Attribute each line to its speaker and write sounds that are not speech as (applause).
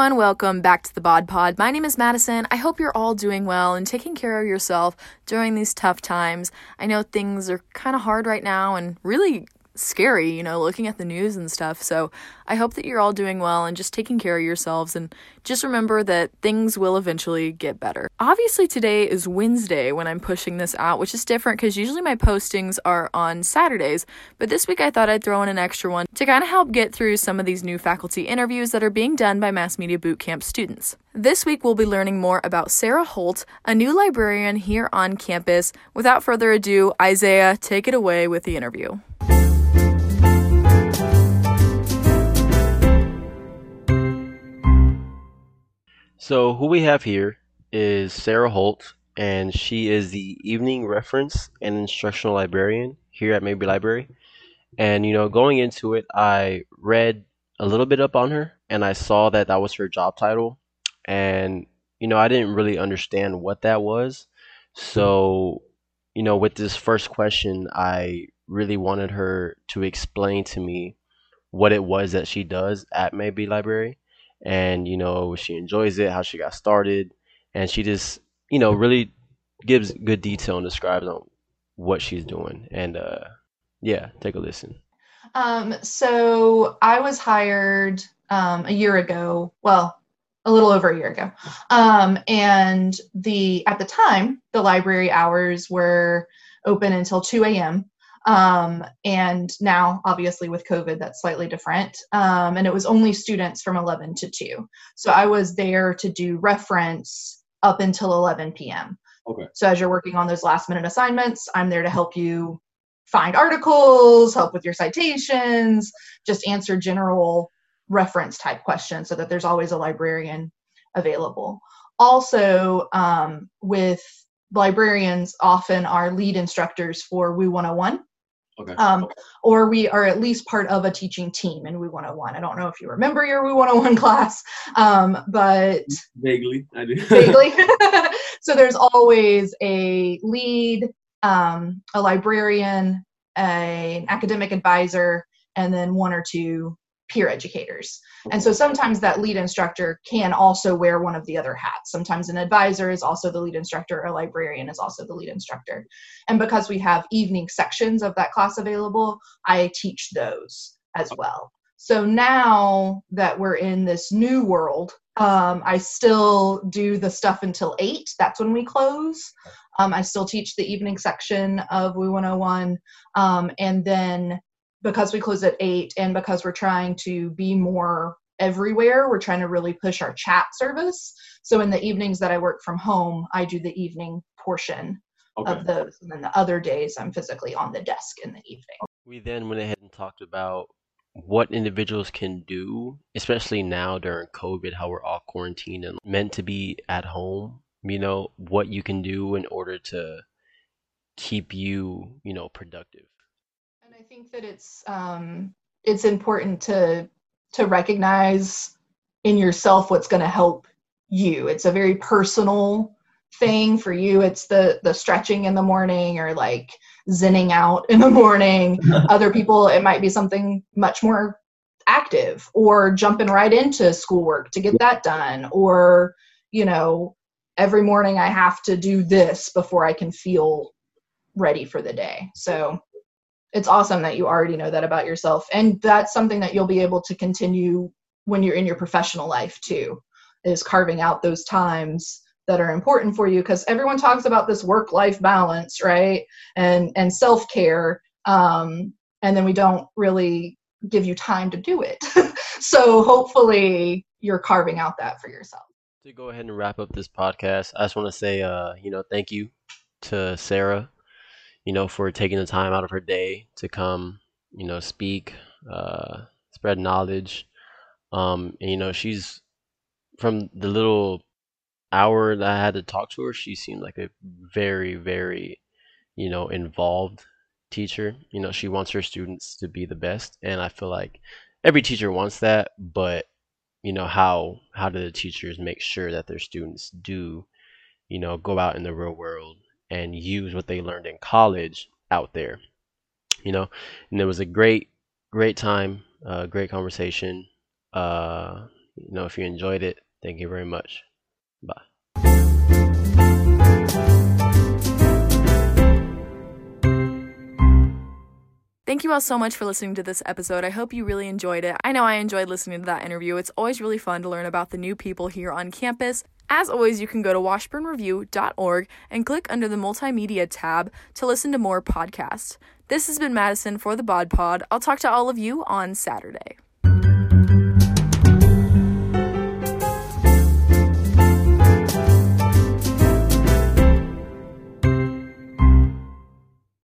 Speaker 1: everyone, welcome back to the Bod Pod. My name is Madison. I hope you're all doing well and taking care of yourself during these tough times. I know things are kind of hard right now and really scary, you know, looking at the news and stuff. So I hope that you're all doing well and just taking care of yourselves. And just remember that things will eventually get better. Obviously, today is Wednesday when I'm pushing this out, which is different because usually my postings are on Saturdays. But this week I thought I'd throw in an extra one to kind of help get through some of these new faculty interviews that are being done by Mass Media Bootcamp students. This week we'll be learning more about Sarah Holt, a new librarian here on campus. Without further ado, Isaiah, take it away with the interview.
Speaker 2: So who we have here is Sarah Holt, and she is the evening reference and instructional librarian here at Mabee Library. And you know, going into it, I read a little bit up on her, and I saw that that was her job title, and you know, I didn't really understand what that was. So, you know, with this first question, I really wanted her to explain to me what it was that she does at Mabee Library and you know she enjoys it, how she got started, and she just you know really gives good detail and describes on what she's doing. And uh, yeah, take a listen.
Speaker 3: Um, so I was hired um, a year ago. Well, a little over a year ago. Um, and the at the time the library hours were open until 2 a.m. Um, and now, obviously, with COVID, that's slightly different. Um, and it was only students from 11 to 2. So I was there to do reference up until 11 p.m.
Speaker 2: Okay.
Speaker 3: So as you're working on those last minute assignments, I'm there to help you find articles, help with your citations, just answer general reference type questions so that there's always a librarian available. Also, um, with librarians often are lead instructors for WU 101.
Speaker 2: Okay.
Speaker 3: Um, or we are at least part of a teaching team in WU 101. I don't know if you remember your WU 101 class, um, but
Speaker 2: vaguely, I do.
Speaker 3: vaguely. (laughs) (laughs) so there's always a lead, um, a librarian, a, an academic advisor, and then one or two peer educators. And so sometimes that lead instructor can also wear one of the other hats. Sometimes an advisor is also the lead instructor, a librarian is also the lead instructor. And because we have evening sections of that class available, I teach those as well. So now that we're in this new world, um, I still do the stuff until 8. That's when we close. Um, I still teach the evening section of WU 101. Um, and then because we close at eight and because we're trying to be more everywhere, we're trying to really push our chat service. So in the evenings that I work from home, I do the evening portion
Speaker 2: Okay.
Speaker 3: of those. And then the other days, I'm physically on the desk in the evening.
Speaker 2: We then went ahead and talked about what individuals can do, especially now during COVID, how we're all quarantined and meant to be at home. You know, what you can do in order to keep you, you know, productive.
Speaker 3: I think that it's um, it's important to to recognize in yourself what's going to help you. It's a very personal thing for you. It's the the stretching in the morning or like zenning out in the morning. (laughs) Other people, it might be something much more active or jumping right into schoolwork to get that done or you know every morning i have to do this before i can feel ready for the day so it's awesome that you already know that about yourself and that's something that you'll be able to continue when you're in your professional life too is carving out those times that are important for you because everyone talks about this work life balance right? And and self-care um, and then we don't really give you time to do it. (laughs) So hopefully you're carving out that for yourself.
Speaker 2: To go ahead and wrap up this podcast, I just want to say, uh, you know, thank you to Sarah, you know, for taking the time out of her day to come, you know, speak, uh, spread knowledge. Um, and, you know, she's from the little hour that I had to talk to her, she seemed like a very, very, you know, involved teacher. You know, she wants her students to be the best, and I feel like every teacher wants that, but you know, how how do the teachers make sure that their students do, you know, go out in the real world and use what they learned in college out there, you know? And it was a great, great time, uh, great conversation. Uh, You know, if you enjoyed it, thank you very much. Bye.
Speaker 1: Thank you all so much for listening to this episode. I hope you really enjoyed it. I know I enjoyed listening to that interview. It's always really fun to learn about the new people here on campus. As always, you can go to washburnreview.org and click under the multimedia tab to listen to more podcasts. This has been Madison for the Bod Pod. I'll talk to all of you on Saturday.